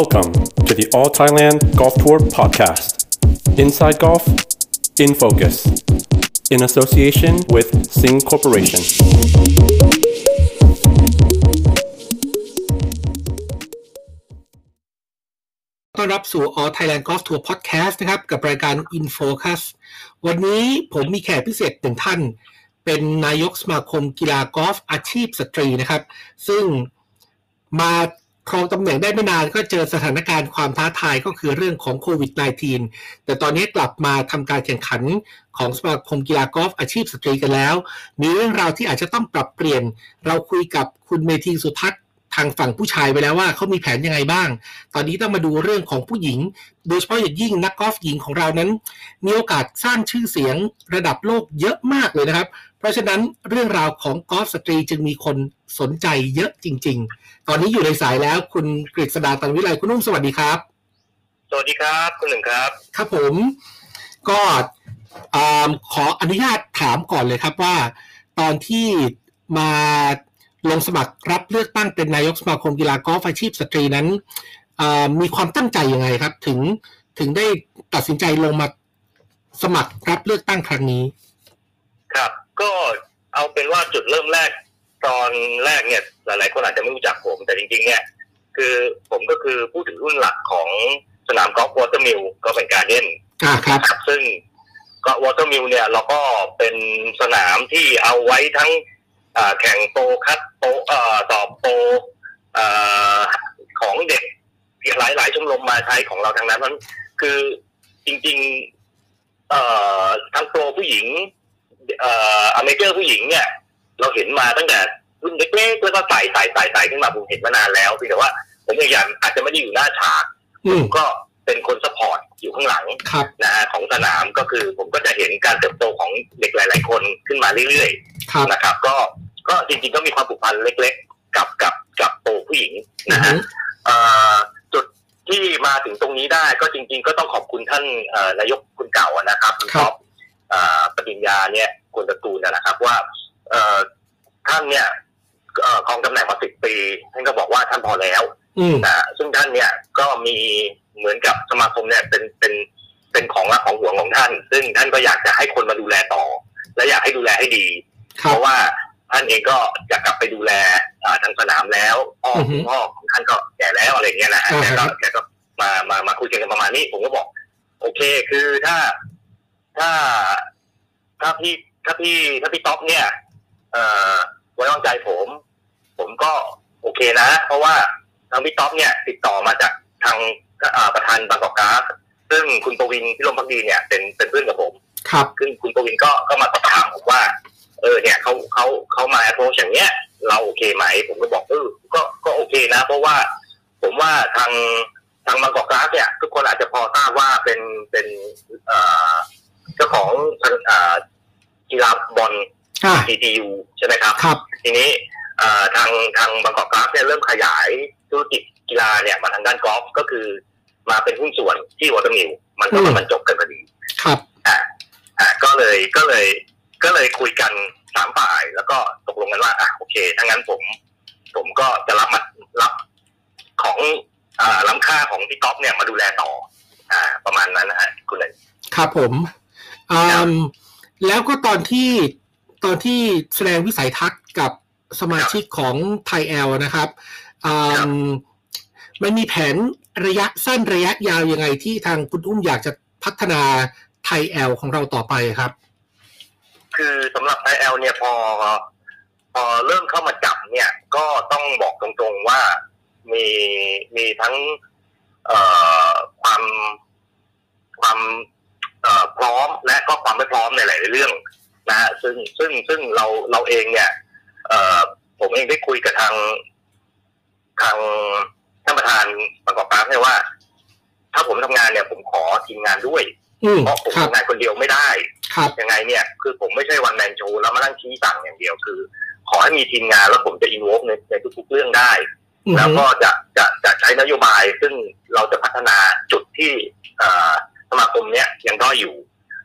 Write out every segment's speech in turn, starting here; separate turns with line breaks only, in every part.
Welcome to the All Thailand Golf Tour podcast. Inside Golf, in focus, in association with Sing Corporation.
ต้อนรับสู่ All Thailand Golf Tour Podcast นะครับ กับรายการ InFocus วันนี้ผมมีแขกพิเศษหนึ่งท่าน เป็นนายกสมาคมกีฬากอล์ฟอาชีพสตรีนะครับ ซึ่งมา ครองตำแหน่งได้ไม่นานก็เจอสถานการณ์ความท้าทายก็คือเรื่องของโควิด -19 แต่ตอนนี้กลับมาทำการแข่งขันของสมาคมกีฬากอล์ฟอาชีพสตรีกันแล้ว มีเรื่องราวที่อาจจะต้องปรับเปลี่ยน เราคุยกับคุณเมธีสุทัศน์ทางฝั่งผู้ชายไปแล้วว่าเขามีแผนยังไงบ้าง ตอนนี้ต้องมาดูเรื่องของผู้หญิง โดยเฉพาะอย่างยิ่งนักกอล์ฟหญิงของเรานั้น มีโอกาสสร้างชื่อเสียงระดับโลกเยอะมากเลยนะครับ เพราะฉะนั้นเรื่องราวของกอล์ฟสตรีจึงมีคน สนใจเยอะจริง ๆ ตอนนี้อยู่ในสายแล้วคุณกฤษดาตันวิไลคุณนุ่มสวัสดีครับ
สวัสดีครับ คุณหนึ่งครับ
ครับผม ก็อ่าขออนุญาตถามก่อนเลยครับว่า ตอนที่มาลงสมัครรับเลือกตั้งเป็นนายกสมาคมกีฬากอล์ฟอาชีพสตรีนั้นอ่ามีความตั้งใจยังไงครับ ถึงถึงได้ตัดสินใจลงมาสมัครรับเลือกตั้งครั้งนี้
ครับ ก็เอาเป็นว่าจุดเริ่มแรก ตอนแรกเนี่ย ห ลายๆคนอาจจะไม่รู้จักผม แต่จริงๆ เนี่ย คือผมก็คือผู้ถือหุ้นหลักของสนามกอล์ฟ Watermill ก็เป็นการเล่น
อ่าครับ
ครับ ซึ่งก็ Watermill เนี่ย เราก็เป็นสนามที่เอาไว้ทั้งอ่าแข่งโปรคัดโปรเอ่อสอบโปรเอ่อของเด็กหลายหลายๆชมรมมาใช้ของเราทางนั้นมันคือจริงๆเอ่อทั้งโปรผู้หญิงเอ่ออ major ผู้หญิงเนี่ย เราเห็นมาตั้งแต่ รุ่นเล็กๆแล้วก็ไต่ไต่ไต่ไต่ขึ้นมาผมเห็นมานานแล้วเพียงแต่ว่าผมเองอย่างอาจจะไม่ได้อยู่หน้าฉาก
อืม
ก็เป็นคน support อยู่ข้างหลัง
ครับ
นะฮะของสนามก็คือผมก็จะเห็นการเติบโตของเด็กหลาย ๆ คนขึ้นมาเรื่อย
ครับ
ๆนะครับ ก็ก็จริงๆก็มีความผูกพันเล็ก ๆ กับกับกับโปรผู้หญิง
อื
นะ
อฮึ
ฮะเอ่อจุดที่มาถึงตรงนี้ได้ก็จริง ๆ ก็ต้องขอบคุณท่านเอ่อนายกคุณเก่าอะนะครับคุณ
ครับ
ท็อปเอ่อปริญญาเนี่ยกุลตระกูลนะครับว่าเอ่อท่านเนี่ยเอ่อ ครองตำแหน่งมาสิบปีท่านก็บอกว่าท่านพอแล้ว
อืม
นะซึ่งท่านเนี่ยก็มีเหมือนกับสมาคมเนี่ยเป็นเป็นเป็นของรักของหวงของท่าน ซึ่งท่านก็อยากจะให้คนมาดูแลต่อ และอยากให้ดูแลให้ดี
ค
เพ
รับ
ราะว่าท่านเองก็จะกลับไปดูแลอ่าทางสนามแล้วพ่อ
อือฮึ
คุณพ่อของท่านก็แก่แล้วอะไรเงี้ยนะฮะ
อ่า
แก
ฮะ
ก็แกก็มามามาคุยกันประมาณนี้ผมก็บอก โอเค คือถ้าถ้าถ้าพี่ถ้าพี่ถ้าพี่ต๊อปเนี่ย เอ่อ ไว้วางใจผม ผมก็โอเคนะ เพราะว่าทางพี่ต๊อปเนี่ย ติดต่อมาจากทางอ่าประธานบางกอกก๊าซซึ่งคุณประวินพิรมพักดีเนี่ยเป็นเป็นเพื่อนกับผม
ครับ
ซึ่งคุณประวินก็ก็มาสอบถามผมว่า เออเนี่ยเขาเขาเขามา approach อย่างเนี้ย เราโอเคไหม ผมก็บอกเออก็ก็โอเคนะ เพราะว่าผมว่าทางทางบางกอกก๊าซเนี่ย ทุกคนอาจจะพอทราบว่าเป็นเป็นเอ่อเจ้าของเอ่อกีฬาบอล
อ่า
GTU ใช่ไหมครับ
ครับ
ทีนี้เอ่อทางทางบางกอกกราฟเนี่ยเริ่มขยายธุรกิจกีฬาเนี่ยมาทางด้านกอล์ฟก็คือมาเป็นหุ้นส่วนที่วอเตอร์มิลมันก็
อืม
มันจบกันพอดี
ครับ
อ่าอ่าก็เลยก็เลยก็เลยคุยกันสามฝ่ายแล้วก็ตกลงกันว่าอะโอเคถ้างั้นผม ผมก็จะรับมารับของอ่าล้ำค่าของพี่ก๊อฟเนี่ยมาดูแลต่อ อ่า ประมาณนั้นนะฮะคุณเลย
ครับผมอืมแล้วก็ตอนที่ ตอนที่แสดงวิสัยทัศน์กับสมาชิกของไทยแอลนะครับอื
ครับ
มมันมีแผนระยะสั้นระยะยาวยังไงที่ทางคุณอุ้มอยากจะพัฒนาไทยแอลของเราต่อไปครับ
คือสำหรับไทยแอลเนี่ยพอพอเริ่มเข้ามาจับเนี่ย ก็ต้องบอกตรงๆว่ามีมีทั้งเอ่อความความเอ่อพร้อมและก็ความไม่พร้อมในหลายๆเรื่อง นะฮะซึ่งซึ่งซึ่งเราเราเองเนี่ย เอ่อผมเองได้คุยกับทาง ทางท่านประธานประกอบการให้ว่า ถ้าผมทำงานเนี่ย ผมขอทีมงานด้วย
อืม
เพราะผม
ครับ
ทำงานคนเดียวไม่ได้
ครับ
ยังไงเนี่ย คือผมไม่ใช่วันแมนโชว์แล้วมานั่งชี้สั่งอย่างเดียวคือ ขอให้มีทีมงานแล้วผมจะอินวในในทุกๆเรื่องได้
อือ
แล้ว
ฮึ
ก็จะจะจะใช้นโยบายซึ่งเราจะพัฒนาจุดที่เอ่อสมาคมเนี้ยยังด้อยอยู่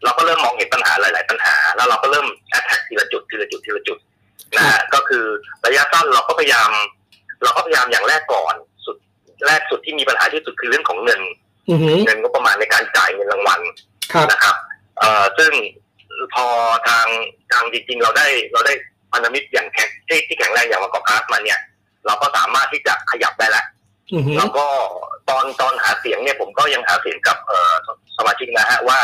เราก็เริ่มมองเห็นปัญหาหลาย ๆ ปัญหา แล้วเราก็เริ่มแอดแท็กทีละจุดทีละจุดทีละจุดนะฮะก็คือระยะสั้นเราก็พยายาม เราก็พยายามอย่างแรกก่อน สุดแรกสุดที่มีปัญหาที่สุดคือเรื่องของเงิน
อือหือ
เงินก็ประมาณในการจ่ายเงินรางวัล
ครับ
นะครับเอ่อซึ่งพอทางทางจริง ๆ เราได้เราได้พันธมิตรอย่างแข็งที่ที่แข็งแรงอย่างมากอกคลาสมาเนี่ย เราก็สามารถที่จะขยับได้แล้ว
อือหือ
แล้วก็ตอนตอนหาเสียงเนี่ยผมก็ยังหาเสียงกับเอ่อสมาชิกนะฮะว่า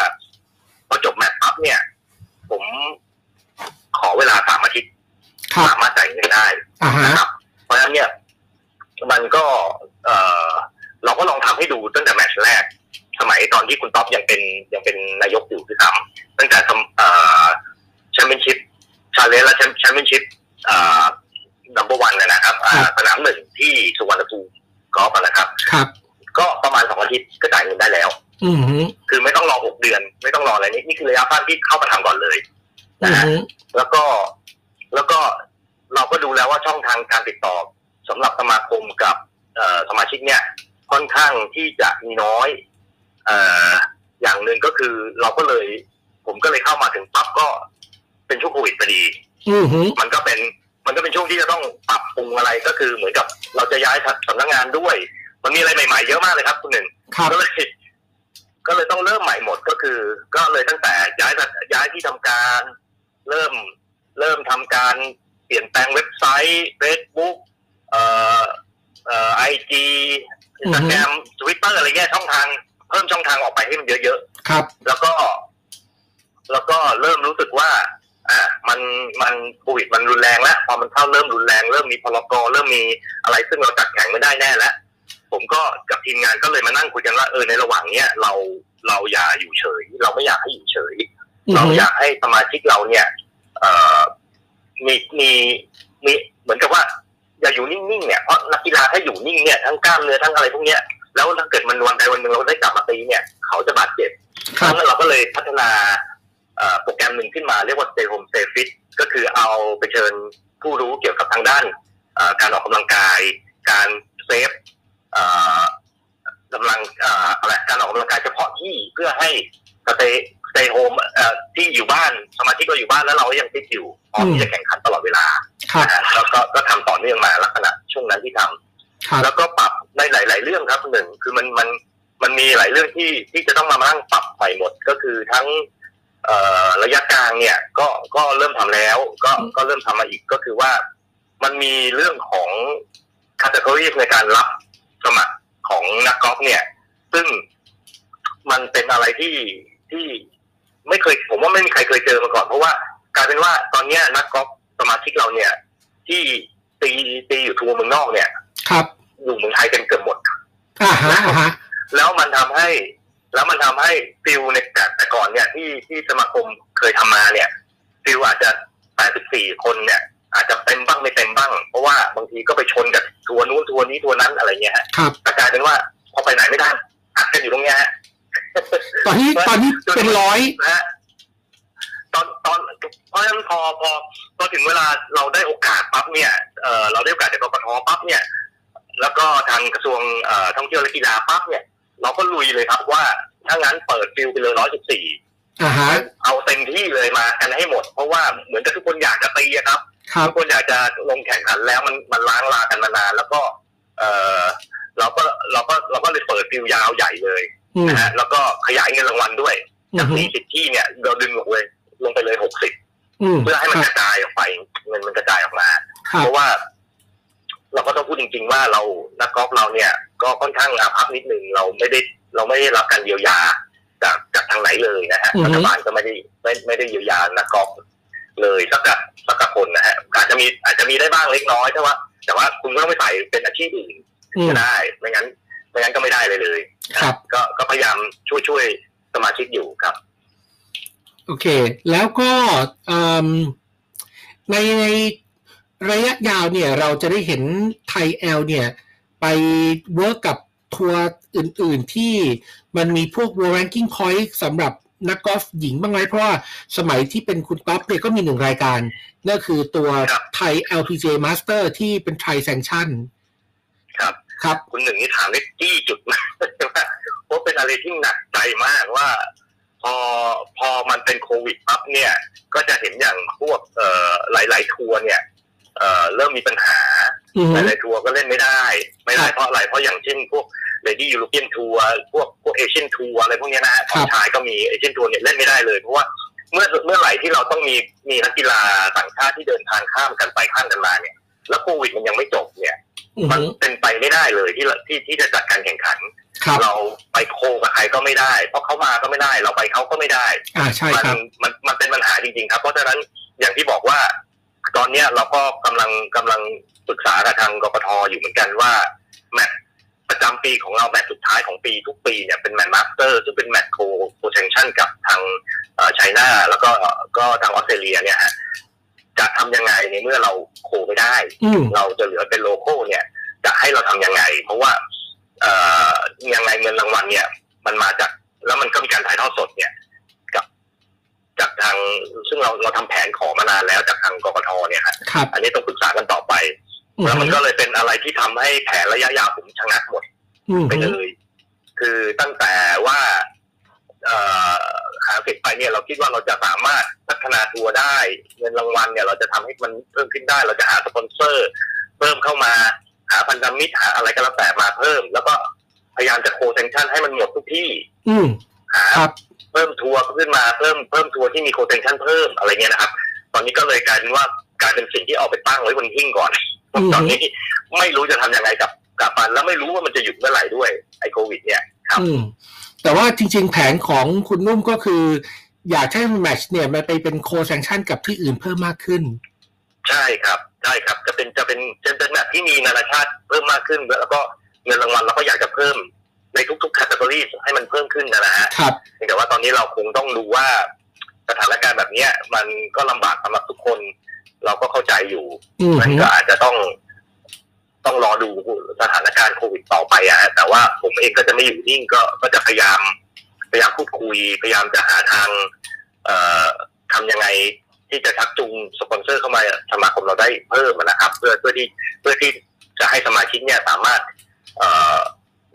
พอจบแมตช์ปั๊บเนี่ย ผมขอเวลาสามอาทิตย์
ครับ
สามารถจ่ายเงินได้
อ่าฮะ
นะครับเพราะฉะนั้นเนี่ย มันก็ เอ่อเราก็ลองทำให้ดูตั้งแต่แมตช์แรก สมัยตอนที่คุณต๊อบยังเป็นยังเป็นนายกอยู่ที่ทำตั้งแต่ทำเอ่อ Championship Challenge และแชมเปี้ยนชิพเอ่อ number one นะครับอ่า
ครับ
สนามหนึ่งที่สุวรรณภูมิกอล์ฟนะครับ
ครับ
ก็ประมาณสองอาทิตย์ก็จ่ายเงินได้แล้ว
อือหือ
คือไม่ต้องรอหกเดือน ไม่ต้องรออะไรนี่นี่คือระยะสั้นที่เข้ามาทำก่อนเลย
อื
นะ
อ
ฮะ
หือ
แล้วก็แล้วก็เราก็ดูแล้วว่าช่องทางการติดต่อสำหรับสมาคมกับเอ่อสมาชิกเนี่ย ค่อนข้างที่จะมีน้อยเอ่ออย่างหนึ่งก็คือเราก็เลย ผมก็เลยเข้ามาถึงปั๊บก็เป็นช่วงโควิดพอดี
อือหือ
มันก็เป็นมันก็เป็นช่วงที่จะต้องปรับปรุงอะไรก็คือเหมือนกับเราจะย้ายสำนักงานด้วย มันมีอะไรใหม่ๆเยอะมากเลยครับคุณหนึ่ง
ครับ
ก็เลย ก็เลยต้องเริ่มใหม่หมดก็คือ ก็เลยตั้งแต่ย้ายย้ายที่ทำการ เริ่มเริ่มทำการเปลี่ยนแปลงเว็บไซต์ Facebook เอ่อเอ่อไอจีอินสตาแกรมทวิตเตอร์อะไรเงี้ยช่องทางเพิ่มช่องทางออกไปให้มันเยอะ
ครับ
ๆแล้วก็ แล้วก็เริ่มรู้สึกว่า อ่า มันมันโควิดมันรุนแรงแล้วพอมันเข้าเริ่มรุนแรง เริ่มมีพลกรเริ่มมีอะไรซึ่งเราจัดแข่งไม่ได้แน่แล้ว ผมก็กับทีมงานก็เลยมานั่งคุยกันว่าเออในระหว่างเนี้ยเราเราอย่าอยู่เฉย เราไม่อยากให้อยู่เฉย
อือ
เรา
หือ
อยากให้สมาชิกเราเนี่ยเอ่อมีมีมีเหมือนกับว่า อย่าอยู่นิ่งๆเนี่ยเพราะนักกีฬาถ้าอยู่นิ่งเนี่ยทั้งกล้ามเนื้อทั้งอะไรพวกเนี้ยแล้วถ้าเกิดมันวันใดวันหนึ่งเราได้กลับมาตีเนี่ย เขาจะบาดเจ็บ
ครับ
แล้วเราก็เลยพัฒนาเอ่อโปรแกรมหนึ่งขึ้นมาเรียกว่า Stay Home Stay Fit ก็คือเอาไปเชิญผู้รู้เกี่ยวกับทางด้านเอ่อการออกกำลังกาย การเซฟเอ่อ กำลังเอ่ออะไรการออกกำลังกายเฉพาะที่เพื่อให้ stay stay home เอ่อที่อยู่บ้านสมาชิกเราอยู่บ้านแล้วเราก็ยังฟิตอยู่พร้อมที่จะแข่งขันตลอดเวลา
ครับ
นะฮะแล้วก็ก็ทำต่อเนื่องมาลักษณะช่วงนั้นที่ทำ
ครับ
แล้วก็ปรับในหลาย ๆ เรื่องครับหนึ่งคือมันมันมันมีหลายเรื่องที่ที่จะต้องมานั่งปรับใหม่หมดก็คือทั้งเอ่อระยะกลางเนี่ยก็ก็เริ่มทำแล้ว ก็ก็เริ่มทำมาอีกก็คือว่ามันมีเรื่องของคาต e กรีในการรับ สมัครของนักกอล์ฟเนี่ย ซึ่งมันเป็นอะไรที่ที่ไม่เคย ผมว่าไม่มีใครเคยเจอมาก่อน เพราะว่ากลายเป็นว่าตอนเนี้ยนักกอล์ฟสมาชิกเราเนี่ย ที่ตีตีอยู่ทัวร์เมืองนอกเนี่ย
ครับ
อยู่เมืองไทยกันเกือบหมด
อ่าฮะอ่าฮะ
แล้วมันทำให้ แล้วมันทำให้ฟิลในแต่แต่ก่อนเนี่ยที่ที่สมาคมเคยทำมาเนี่ยฟิลอาจจะ 84 คนเนี่ย อาจจะเต็มบ้างไม่เต็มบ้าง เพราะว่าบางทีก็ไปชนกับทัวร์นู้นทัวร์นี้ทัวร์นั้นอะไรเงี้ยฮะ
ครับ
แต่กลายเป็นว่าพอไปไหนไม่ได้อัดกันอยู่ตรงเนี้ยฮะ
ตอนนี้ตอนนี้เป็นร้อย
นะฮะตอนตอนเพราะฉะนั้นพอพอพอถึงเวลาเราได้โอกาสปั๊บเนี่ยเออเราได้โอกาสจากกกทปั๊บเนี่ย แล้วก็ทางกระทรวงเอ่อท่องเที่ยวและกีฬาปั๊บเนี่ย เราก็ลุยเลยครับว่าถ้างั้นเปิดฟิลไปเลยร้อยสิบสี่
อ่าฮะ
เอาเต็มที่เลยมากันให้หมด เพราะว่าเหมือนกับทุกคนอยากจะตีอะครับ
ครับ
ทุกคนอยากจะลงแข่งขันแล้วมันมันล้างลากันมานาน แล้วก็ เออเราก็เราก็เราก็เลยเปิดฟิลยาวใหญ่เลย
อืม
นะฮะแล้วก็ขยายเงินรางวัลด้วย
อื
จาก
อฮึ
สี่สิบที่เนี่ยเราดึงลงเลยลงไปเลยหกสิบ
อืม
เพื่อให้มัน
ค
ก
รับ
ระจายออกไปเงินมันกระจายออกมา
ครับ
เพราะว่า เราก็ต้องพูดจริง ๆ ว่าเรานักกอล์ฟเราเนี่ย ก็ค่อนข้างอาภัพนิดนึงเราไม่ได้เราไม่ได้รับการเยียวยาจากจากทางไหนเลยนะฮะ
อือฮึ
รัฐบาลก็ไม่ได้ไม่ไม่ได้เยียวยานักกอล์ฟ เลยสักกับสักกับคนนะฮะอาจจะมีอาจจะมีได้บ้างเล็กน้อยแต่ว่าแต่ว่าคุณก็ต้องไปใส่เป็นอาชีพอื่น
อืม
ก็ได้ไม่งั้นไม่งั้นก็ไม่ได้เลยเลย
ครับ
ก็ก็พยายามช่วยช่วยสมาชิกอยู่ครับ
โอเค แล้วก็เอิ่มในในระยะยาวเนี่ย เราจะได้เห็นไทยแอลเนี่ย ไป work กับทัวร์อื่น ๆ ที่มันมีพวก World Ranking Point สำหรับ นักกอล์ฟหญิงบ้างไหมเพราะว่าสมัยที่เป็นคุณก๊อฟเนี่ยก็มีหนึ่งรายการนั่นคือตัว
ครับ
ไทย LPGA Master ที่เป็นไทยแซงชั่น
ครับ
ครับ
คุณหนึ่งนี่ถามได้จี้จุดมากว่าเพราะเป็นอะไรที่หนักใจมากว่า พอพอมันเป็นโควิดปั๊บเนี่ย ก็จะเห็นอย่างพวกเอ่อหลาย ๆ ทัวร์เนี่ยเอ่อเริ่มมีปัญหา
อือ
ห
ฮึ
ลายๆทัวร์ก็เล่นไม่ได้ ไม่ได้
ครับ
เพราะอะไรเพราะอย่างเช่นพวก เลดี้ยูโรเปียนทัวร์พวกพวกเอเชียนทัวร์อะไรพวกเนี้ยนะฮะ
ครับ
ชายก็มีเอเชียนทัวร์เนี่ยเล่นไม่ได้เลยเพราะว่าเมื่อเมื่อไหร่ที่เราต้องมีมีนักกีฬาต่างชาติที่เดินทางข้ามกันไปข้ามกันมาเนี่ย แล้วโควิดมันยังไม่จบเนี่ย
อือ
มัน
ฮึ
เป็นไปไม่ได้เลยที่เราที่ที่จะจัดการแข่งขัน
ครับ
เราไปโคกับใครก็ไม่ได้ เพราะเขามาก็ไม่ได้ เราไปเขาก็ไม่ได้
อ่าใช่
มั
ครับ
มันมันเป็นปัญหาจริงๆครับ เพราะฉะนั้นอย่างที่บอกว่า ตอนเนี้ยเราก็กำลังกำลังปรึกษากับทางกกทอยู่เหมือนกันว่าแมตช์ ประจำปีของเราแมตช์สุดท้ายของปีทุกปีเนี่ยเป็นแมตช์มาสเตอร์ซึ่งเป็นแมตช์โค co-sanction กับทางไชน่าแล้วก็ก็ทางออสเตรเลียเนี่ยฮะจะทำยังไงในเมื่อเรา co ไม่ได้
อืม
เราจะเหลือเป็นโลโก้เนี่ย จะให้เราทำยังไง เพราะว่าเอ่อยังไงเงินรางวัลเนี่ย มันมาจากแล้วมันก็มีการถ่ายทอดสดเนี่ยกับจากทางซึ่งเราเราทำแผนขอมานานแล้วจากทางกกทเนี่ยฮะ
ครับ
อันนี้ต้องปรึกษากันต่อไป
อือ
แล้ว
ฮึ
มันก็เลยเป็นอะไรที่ทำให้แผนระยะยาวผม ชะงักหมด
อืม
ไปเลยคือตั้งแต่ว่าเอ่อหาเสร็จไปเนี่ยเราคิดว่าเราจะสามารถพัฒนาทัวร์ได้ เงินรางวัลเนี่ยเราจะทำให้มันเพิ่มขึ้นได้ เราจะหาสปอนเซอร์ เพิ่มเข้ามาหาพันธมิตรหาอะไรก็แล้วแต่มาเพิ่ม แล้วก็พยายามจะ co-sanction ให้มันหมดทุกที่
อืม
หา
ครับ
เพิ่มทัวร์ขึ้นมาเพิ่มเพิ่มทัวร์ที่มี co-sanction เพิ่มอะไรเงี้ยนะครับ ตอนนี้ก็เลยกลายเป็นว่ากลายเป็นสิ่งที่เอาไปตั้งไว้บนหิ้งก่อน
อืม
ตอนนี้ไม่รู้จะทำยังไงกับ กับมันแล้วไม่รู้ว่ามันจะหยุดเมื่อไหร่ด้วยไอ้โควิด เนี่ยครับ
อืมแต่ว่าจริง ๆ แผนของคุณนุ่มก็คือ อยากให้แมตช์เนี่ยมันไปเป็น co-sanction กับที่อื่นเพิ่มมากขึ้น
ใช่ครับใช่ครับจะเป็นจะเป็นจะเป็นแบบที่มีนานาชาติเพิ่มมากขึ้น แล้วก็เงินรางวัลเราก็อยากจะเพิ่มในทุกๆแคตตา o r y ให้มันเพิ่มขึ้นนะฮะ
ครับ
เพียงแต่ว่าตอนนี้เราคงต้องดูว่าสถานการณ์แบบเนี้ยมันก็ลำบากสำหรับทุกคน เราก็เข้าใจอยู่
อืม
มันก็อาจจะต้อง ต้องรอดูสถานการณ์โควิดต่อไปอะฮะแต่ว่าผมเองก็จะไม่อยู่นิ่งก็ก็จะพยายามพยายามพูดคุย พยายามจะหาทาง เอ่อทำยังไงที่จะชักจูงสปอนเซอร์เข้ามาสมาคมเราได้เพิ่มนะครับ เพื่อเพื่อที่เพื่อที่จะให้สมาชิกเนี่ยสามารถ เอ่อ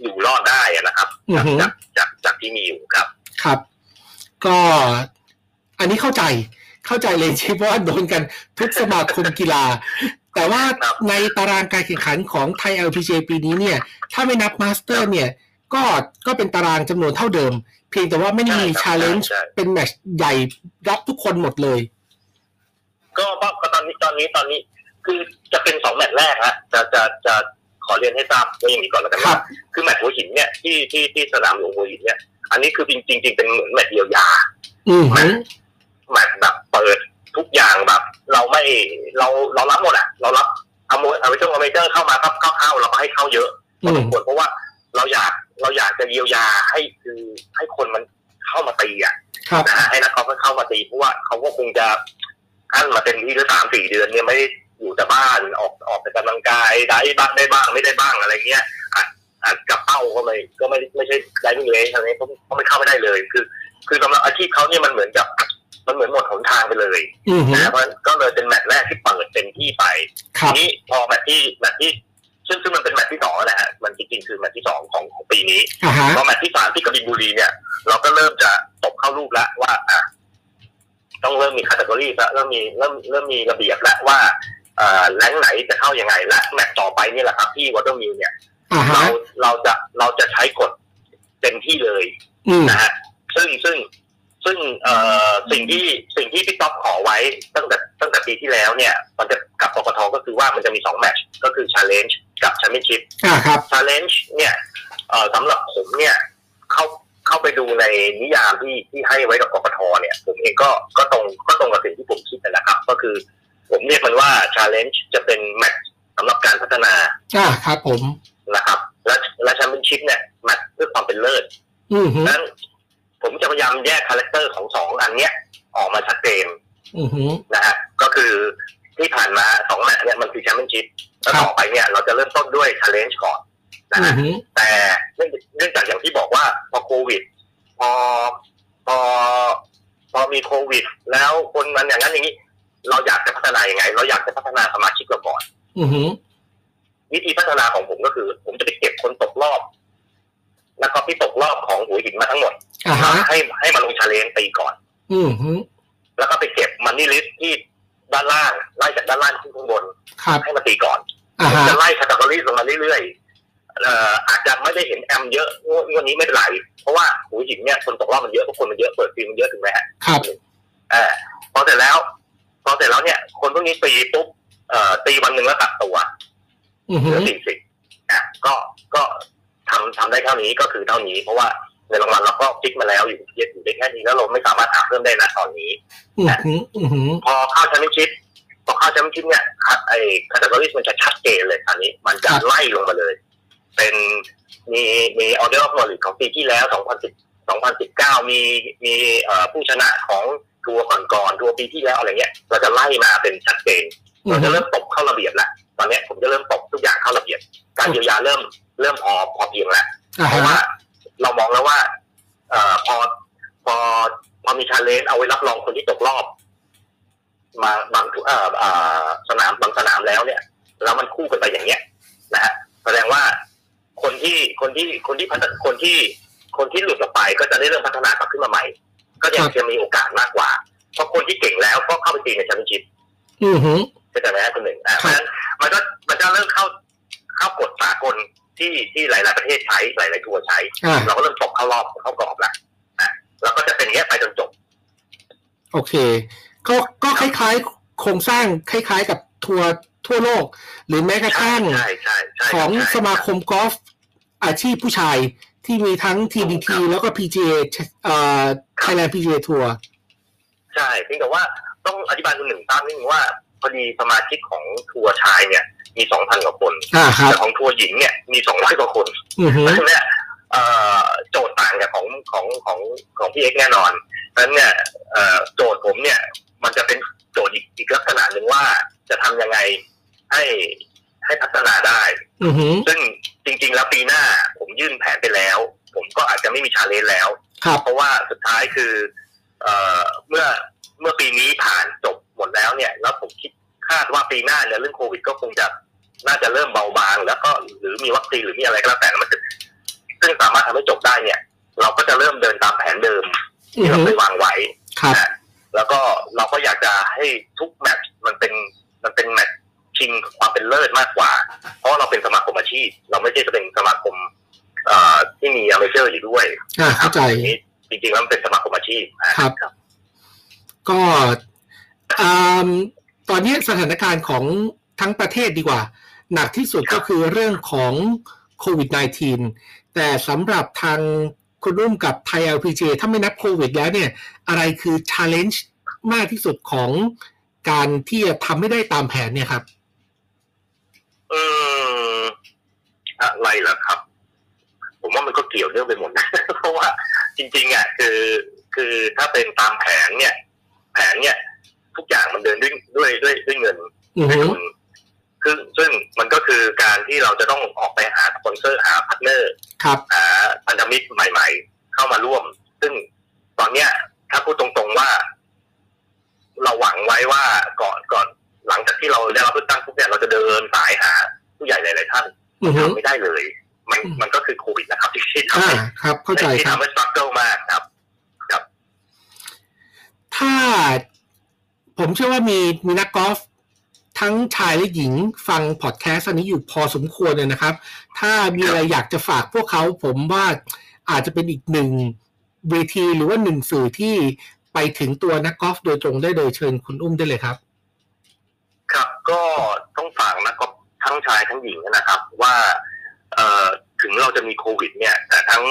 อยู่รอดได้นะครับ
อือฮึ
จากจากจากที่มีอยู่ครับ
ครับ ก็อันนี้เข้าใจเข้าใจเลยที่เพราะว่าโดนกันทุกสมาคมกีฬา แต่ว่า
ครับ
ในตารางการแข่งขันของไทย LPGA ปีนี้เนี่ย ถ้าไม่นับมาสเตอร์เนี่ย ก็ก็เป็นตารางจำนวนเท่าเดิม เพียงแต่ว่าไม่ได้มี
ใช่ครับ
ชาเลนจ์
ใช่
เป็นแมตช์ใหญ่รับทุกคนหมดเลย
ก็ก็ตอนนี้ตอนนี้ตอนนี้คือจะเป็นสองแมตช์แรกฮะจะจะจะขอเรียนให้ทราบไว้อย่างนี้ก่อนแล้วกัน
ครั
ว่าคือแมตช์หัวหินเนี่ยที่ที่ที่สนามหลวงหัวหินเนี่ย อันนี้คือจริงจริงๆเป็นเหมือนแมตช์เยียวยา
อืม
แมตช์แมตช์แบบเปิด ทุกอย่างแบบ เราไม่เราเรารับหมดอะ เรารับเอาโมเอาไปช่วงอเมเจอร์เข้ามาครับเข้าเข้าเราก็ให้เข้าเยอะพ
อื
อส
ม
มควรเพราะว่าเราอยากเราอยากจะเยียวยาให้คือให้คนมันเข้ามาตีอะ
ครับ
นะฮะให้นักกอล์ฟเข้ามาตีเพราะว่าเขาก็คงจะอั้นมาเต็มที่หรือสามสี่เดือนเนี่ยไม่ได้อยู่แต่บ้านออกออกไปกำลังกายได้บ้างได้บ้างไม่ได้บ้างอะไรเงี้ยอาจอาจกลับเป้าก็ไม่ก็ไม่ไม่ใช่ได้ไม่เลยอะไรเงี้ยเขาเขาไม่เข้าไม่ได้เลย คือ คือสำหรับอาชีพเขาเนี่ยมันเหมือนกับ มันเหมือนหมดหนทางไปเลย
อืม
นะเพราะฉะนั้นก็เลยเป็นแมตช์แรกที่เปิดเต็มที่ไป
ครั
ที
บ
นี้พอแมตช์ที่แมตช์ที่ซึ่งซึ่งมันเป็นแมตช์ที่สองแล้วแหละฮะมันจริงๆคือแมตช์ที่สองของของปีนี้
อ่าฮะ
พอแมตช์ที่สามที่กบินบุรีเนี่ย เราก็เริ่มจะตบเข้ารูปแล้วว่าอะต้องเริ่มมี category แล้วเริ่มมีเริ่มเริ่มมีระเบียบแล้วว่าเอ่อ rank ไหนจะเข้ายังไงและแมตช์ต่อไปนี่แหละครับที่วอเตอร์มิลเนี่ย
อ่าฮะ
เราเราจะเราจะใช้กฎเต็มที่เลย
อืม
นะฮะซึ่งซึ่ง ซึ่งเอ่อสิ่งที่สิ่งที่พี่ต๊อบขอไว้ตั้งแต่ตั้งแต่ปีที่แล้วเนี่ย มันจะกับกกทก็คือว่ามันจะมีสองแมตช์ก็คือ Challenge กับ Championship
อ่าครับ
Challenge เนี่ยเอ่อสำหรับผมเนี่ยเข้าเข้าไปดูในนิยามที่ที่ให้ไว้กับกกทเนี่ย ผมเองก็ก็ตรงก็ตรงกับสิ่งที่ผมคิดนั่นแหละครับ ก็คือผมเรียกมันว่า Challenge จะเป็นแมตช์สำหรับการพัฒนา
อ่าครับผม
นะครับ และและแชมเปี้ยนชิพเนี่ยแมตช์เพื่อความเป็นเลิศ
อืมฮึ
นั้น ผมจะพยายามแยก character ของสองอันเนี้ย ออกมาชัดเจน
อืมฮึ
นะฮะก็คือที่ผ่านมาสองแมตช์เนี่ยมันคือแชมเปี้ยนชิพแล้ว
ครับ
ต่อไปเนี่ย เราจะเริ่มต้นด้วย challenge ก่อนนะ
อืม
ฮะ
ฮึ
แต่เนื่องเนื่องจากอย่างที่บอกว่าพอโควิด พอพอพอมีโควิด แล้วคนมันอย่างนั้นอย่างนี้ เราอยากจะพัฒนายังไง เราอยากจะพัฒนาสมาชิกเราก่อน
อืมฮึ
วิธีพัฒนาของผมก็คือ ผมจะไปเก็บคนตกรอบ แล้วก็ที่ตกรอบของหัวหินมาทั้งหมด
อ่าฮะ
ให้ให้มาลง challenge ตีก่อน
อืมฮึ
แล้วก็ไปเก็บ money list ที่ด้านล่างไล่จากด้านล่างขึ้นข้างบน
ครับ
ให้มาตีก่อน
อ่า
ผม
ฮะ
จะไล่ category ลงมาเรื่อยๆเอ่ออาจจะไม่ได้เห็น am เยอะงวดงวดนี้ไม่เป็นไรเพราะว่าหัวหินเนี่ยคนตกรอบมันเยอะเพราะคนมันเยอะเปิด field มันเยอะถูกไหมฮะ
ครับ
เออพอเสร็จแล้วพอเสร็จแล้วเนี่ย คนพวกนี้ตีปุ๊บเอ่อตีวันหนึ่งแล้วตัดตัว
อือฮึ
เหลือสี่สิบอะก็ก็ ทำทำได้เท่านี้ก็คือเท่านี้ เพราะว่าในรางวัลเราก็ fix มาแล้วอยู่อยู่ได้แค่นี้แล้วเราไม่สามารถหาเพิ่มได้นะตอนนี้
อือฮึอือฮึ
พอเข้าแชมเปี้ยนชิพพอเข้าแชมเปี้ยนชิพเนี่ยไอ้ category มันจะชัดเจนเลยอันนี้ มันจะไล่ลงมาเลย เป็นมีมี order of merit ของปีที่แล้ว 2010 2019 มีมีเอ่อผู้ชนะของทัวร์ก่อนๆทัวร์ปีที่แล้วอะไรเงี้ยเราจะไล่มาเป็นชัดเจน
อือฮึ
เราจะเริ่มตบเข้าระเบียบแล้ว ตอนเนี้ยผมจะเริ่มตบทุกอย่างเข้าระเบียบการเยียวยาเริ่มเริ่มพอพอเพียงแล้ว
อ่า
เพราะว่า
ฮะ
เรามองแล้วว่า เอ่อพอพอพอมี challenge เอาไว้รับรองคนที่ตกรอบ มาบางเอ่อเอ่อสนามบางสนามแล้วเนี่ย แล้วมันคู่กันไปอย่างเงี้ยนะฮะแสดงว่าคนที่คนที่คนที่พัฒคนที่คนที่หลุดออกไปก็จะได้เริ่มพัฒนากลับขึ้นมาใหม่ ก็ยังจะมีโอกาสมากกว่า เพราะคนที่เก่งแล้วก็เข้าไปตีในแชมเปี้ยนชิพ
อือฮึ
เข้าใจไหมฮะคุณหนึ่งอะเพราะฉะนั้นมันก็มันจะเริ่มเข้าเข้ากฎสากลที่ที่หลาย ๆ ประเทศใช้หลาย ๆ ทัวร์ใช้
อ่า
เราก็เริ่มตกเข้ารอบเข้ากรอบแล้วนะแล้วก็จะเป็นอย่างเงี้ยไปจนจบ
โอเค ก็ก็คล้ายๆ โครงสร้างคล้ายๆ กับทัวร์ทั่วโลก หรือแม้กระ
ใช่
ทั่ง
ใช่ใช่ใช่
ของ
ใช่
สมาคมกอล์ฟอาชีพผู้ชายที่มีทั้ง TDT แล้วก็ PGA เอ่อ Thailand PGA Tour
ใช่เพียงแต่ว่าต้องอธิบายคุณหนึ่งทราบนิดนึงว่า พอดีสมาชิกของทัวร์ชายเนี่ย มีสองพันกว่าคน
อ่าครับ
แต่ของทัวร์หญิงเนี่ยมีสองร้อยกว่าคน
อือฮึ
เพราะฉะนั้นเนี่ยเอ่อโจทย์ต่างกับของของของของพี่เอกแน่นอนเพราะฉะนั้นเนี่ยเอ่อโจทย์ผมเนี่ย มันจะเป็นโจทย์อีกอีกลักษณะหนึ่งว่าจะทำยังไงให้ให้พัฒนาได้
อือฮึ
ซึ่งจริง ๆ แล้วปีหน้าผมยื่นแผนไปแล้ว ผมก็อาจจะไม่มี challenge แล้ว
ครับ
เพราะว่าสุดท้ายคือเอ่อเมื่อเมื่อปีนี้ผ่านจบ หมดแล้วเนี่ยแล้วผมคิดคาดว่าปีหน้าเนี่ยเรื่องโควิดก็คงจะน่าจะเริ่มเบาบาง แล้วก็หรือมีวัคซีนหรือมีอะไรก็แล้วแต่แล้วมันจะซึ่งสามารถทำให้จบได้เนี่ย เราก็จะเริ่มเดินตามแผนเดิม
อือ
ที่เรา
ฮึ
เคยวางไว้
ครับ
นะแล้วก็เราก็อยากจะให้ทุกแมตช์มันเป็นมันเป็นแมตช์ชิงความเป็นเลิศมากกว่า เพราะเราเป็นสมาคมอาชีพ เราไม่ใช่จะเป็นสมาคมเอ่อที่มี amateur อยู่ด้วย
อ่าเข้าใจ
อันนี้จริงๆแล้วมันเป็นสมาคมอาชีพนะครับ
ก็อ่า ตอนนี้สถานการณ์ของทั้งประเทศดีกว่า หนักที่สุดก็คือเรื่องของโควิด -19 แต่สำหรับทางคุณรุ่มกับไทย LPG ถ้าไม่นับโควิดแล้วเนี่ย อะไรคือ challenge มากที่สุดของการที่จะทำไม่ได้ตามแผนเนี่ยครับ
อืมอะไรล่ะครับ ผมว่ามันก็เกี่ยวเนื่องไปหมดนะเพราะว่าจริง ๆอะคือ คือถ้าเป็นตามแผนเนี่ย แผนเนี่ย ทุกอย่างมันเดินด้วยด้วยด้วยด้วยเงิน
อือ
ด้วย
ฮึ
ทุนซึ่งซึ่งมันก็คือการที่เราจะต้องออกไปหาสปอนเซอร์หาพาร์ทเนอร์
ครับ
หาพันธมิตรใหม่ ๆ เข้ามาร่วม ซึ่งตอนเนี้ย ถ้าพูดตรงๆว่า เราหวังไว้ว่าก่อนก่อนหลังจากที่เราได้รับเลือกตั้งปุ๊บเนี่ยเราจะเดินสายหาผู้ใหญ่หลายๆท่าน
อือฮึ
ทำไม่ได้เลย มัน
อืม
มันก็คือโควิดนะครับที่ที่ทำ
อ่า
ให้
ครับเข้าใจ
ที่
ครับ
ทำให้ struggle มากครับ
ถ้า ผมเชื่อว่ามีมีนักกอล์ฟทั้งชายและหญิงฟังพอดแคสต์อันนี้อยู่พอสมควรเลยนะครับ ถ้ามีอะไรอยากจะฝากพวกเขาผมว่าอาจจะเป็นอีกหนึ่งเวทีหรือว่าหนึ่งสื่อที่ไปถึงตัวนักกอล์ฟโดยตรงได้เลยเชิญคุณอุ้มได้เลยครับ
ครับก็ต้องฝากนะก็ทั้งชายทั้งหญิงนะครับ ว่าเอ่อถึงเราจะมีโควิด เนี่ย แต่ทั้ง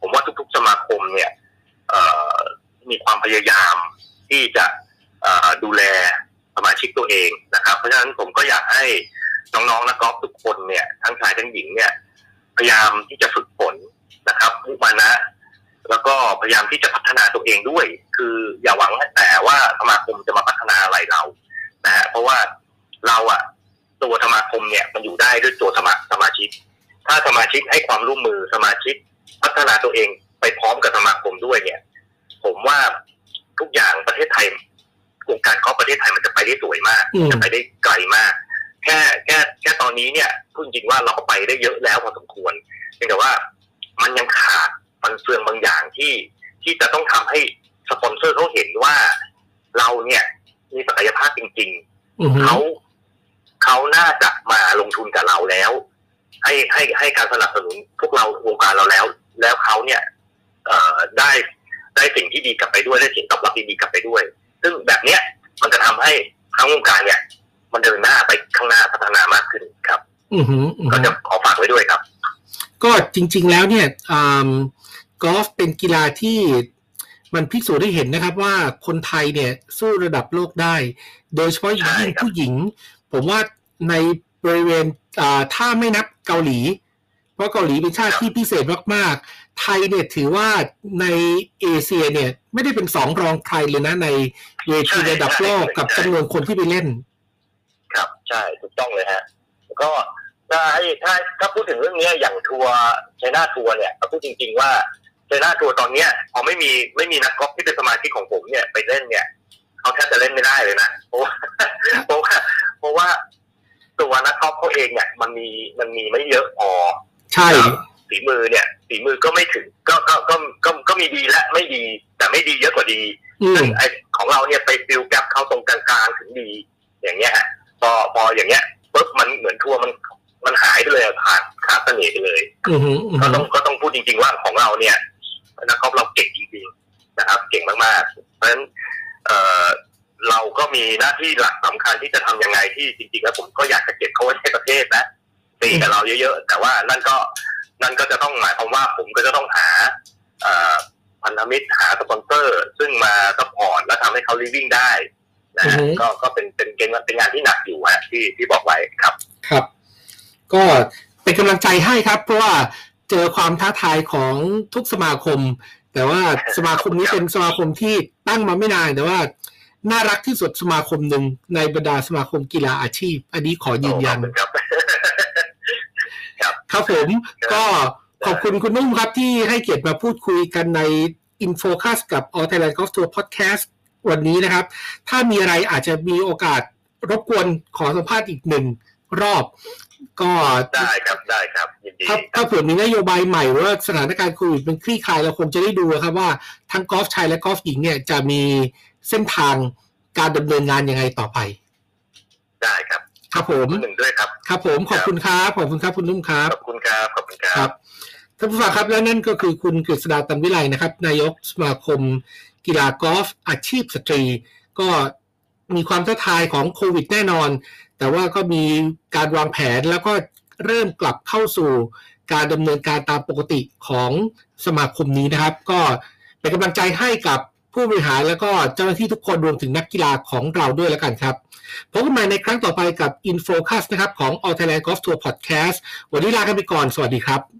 ผมว่าทุกๆสมาคมเนี่ยเอ่อมีความพยายามที่จะ ดูแลสมาชิกตัวเองนะครับ เพราะฉะนั้นผมก็อยากให้น้องๆนักกอล์ฟทุกคนเนี่ยทั้งชายทั้งหญิงเนี่ย พยายามที่จะฝึกฝนนะครับมุมานะ แล้วก็พยายามที่จะพัฒนาตัวเองด้วย คืออย่าหวังแต่ว่าสมาคมจะมาพัฒนาอะไรเรานะฮะเพราะว่าเราอะตัวสมาคมเนี่ยมันอยู่ได้ด้วยตัวสมาสมาชิก ถ้าสมาชิกให้ความร่วมมือสมาชิก พัฒนาตัวเองไปพร้อมกับสมาคมด้วยเนี่ย ผมว่าทุกอย่างประเทศไทย วงการกอล์ฟประเทศไทยมันจะไปได้สวยมาก
อืม
จะไปได้ไกลมาก แค่แค่แค่ตอนนี้เนี่ยพูดจริงๆว่าเราก็ไปได้เยอะแล้วพอสมควรเพียงแต่ว่ามันยังขาดฟันเฟืองบางอย่างที่ที่จะต้องทำให้สปอนเซอร์เขาเห็นว่าเราเนี่ยมีศักยภาพจริงๆ
อือฮึ
เขาเขาน่าจะมาลงทุนกับเราแล้ว ให้ให้ให้การสนับสนุนพวกเราวงการเราแล้ว แล้วเขาเนี่ย เอ่อได้ได้สิ่งที่ดีกลับไปด้วยได้สิ่งตอบรับดีๆกลับไปด้วย ซึ่งแบบเนี้ยมันจะทำให้ทั้งวงการเนี่ย มันเดินหน้าไปข้างหน้าพัฒนามากขึ้นครับ
อือหืออือ
ก็
หื
จะ
อ
ขอฝากไว้ด้วยครับ
ก็จริง ๆ แล้วเนี่ยอ่ากอล์ฟเป็นกีฬาที่มันพิสูจน์ได้เห็นนะครับว่าคนไทยเนี่ยสู้ระดับโลกได้ โดยเฉพาะอย่างยิ่ง
ใช่ครับ
ผู้หญิง ผมว่าในบริเวณอ่าถ้าไม่นับเกาหลี เพราะเกาหลีเป็นชาติที่พิเศษมากๆ ไทยเนี่ยถือว่าในเอเชียเนี่ย ไม่ได้เป็นสองรองใครเลยนะในเวทีระดับโลกกับจำนวนคนที่ไปเล่น
ครับใช่ถูกต้องเลยฮะแล้วก็ถ้าให้ถ้าถ้าพูดถึงเรื่องเนี้ยอย่างทัวร์ไชน่าทัวร์เนี่ยก็พูดจริง ๆ ว่าChina Tour ตอนเนี้ยพอไม่มีไม่มีนักกอล์ฟที่เป็นสมาชิกของผมเนี่ยไปเล่นเนี่ยเขาแทบจะเล่นไม่ได้เลยนะเพราะว่าเพราะว่าเพราะว่าตัวนักกอล์ฟเขาเองเนี่ยมันมีมันมีไม่เยอะพอ
ใช่
ฝีมือเนี่ย ฝีมือก็ไม่ถึงก็ก็ก็ก็ก็มีดีและไม่ดี แต่ไม่ดีเยอะกว่าดี
อืม
ซึ่งไอของเราเนี่ยไป fill gap เข้าตรงกลางๆถึงดี อย่างเงี้ยฮะพอพออย่างเงี้ยปุ๊บมันเหมือนทัวร์มันมันหายไปเลยอะขาดขาดเสน่ห์ไปเลย
อือหืออือ
ก็
หื
ต้อ
ง
ก็ต้องพูดจริง ๆ ว่าของเราเนี่ยนักกอล์ฟเราเก่งจริง ๆ นะครับ เก่งมากๆเพราะฉะนั้นเอ่อเราก็มีหน้าที่หลักสำคัญที่จะทำยังไงที่จริงๆแล้วผมก็อยากจะเก็บเขาไว้ในประเทศนะตีกับเราเยอะ ๆ แต่ว่านั่นก็ นั่นก็จะต้องหมายความว่าผมก็จะต้องหาเอ่อพันธมิตรหาสปอนเซอร์ ซึ่งมา support และทำให้เขา living ได้นะฮะก็ก็เป็นเป็นเป็นเป็นงานที่หนักอยู่ฮะที่ที่บอกไว้ครับ
ครับ ก็เป็นกำลังใจให้ครับ เพราะว่าเจอความท้าทายของทุกสมาคม แต่ว่าสมาคมนี้เป็นสมาคมที่ตั้งมาไม่นานแต่ว่าน่ารักที่สุดสมาคมหนึ่งในบรรดาสมาคมกีฬาอาชีพ อันนี้ขอยืนยัน
ขอบ คุณครับ
ครับผมก็ขอบคุณคุณนุ่มครับที่ให้เกียรติมาพูดคุยกันใน InFocus กับ All Thailand Golf Tour Podcast วันนี้นะครับ ถ้ามีอะไรอาจจะมีโอกาสรบกวนขอสัมภาษณ์อีกหนึ่งรอบ ก็
ได้ครับได้ครับยินดี
ถ้า
ครั
ถ้า
บ
เผื่อมีนโยบายใหม่หรือว่าสถานการณ์โควิดเป็นคลี่คลายเราคงจะได้ดูครับว่าทั้งกอล์ฟชายและกอล์ฟหญิงเนี่ยจะมีเส้นทางการดำเนินงานยังไงต่อไป
ได้ครับ
ครับผม
หนึ่งด้วยครับ
ครับผมขอบคุณครับขอบคุณครับคุณนุ่มครับ
ขอบคุณครับขอบคุณค
ค
รั
รับบท่านผู้ฟังครับและนั่นก็คือคุณกฤษดาตันวิไลนะครับ นายกสมาคม กีฬากอล์ฟอาชีพสตรี ก็มีความท้าทายของโควิดแน่นอน แต่ว่าก็มีการวางแผนแล้วก็เริ่มกลับเข้าสู่การดำเนินการตามปกติของสมาคมนี้นะครับ ก็เป็นกำลังใจให้กับผู้บริหารแล้วก็เจ้าหน้าที่ทุกคนรวมถึงนักกีฬาของเราด้วยแล้วกันครับ พบกันใหม่ในครั้งต่อไปกับ InFocus นะครับของ All Thailand Golf Tour Podcast วันนี้ลากันไปก่อน สวัสดีครับ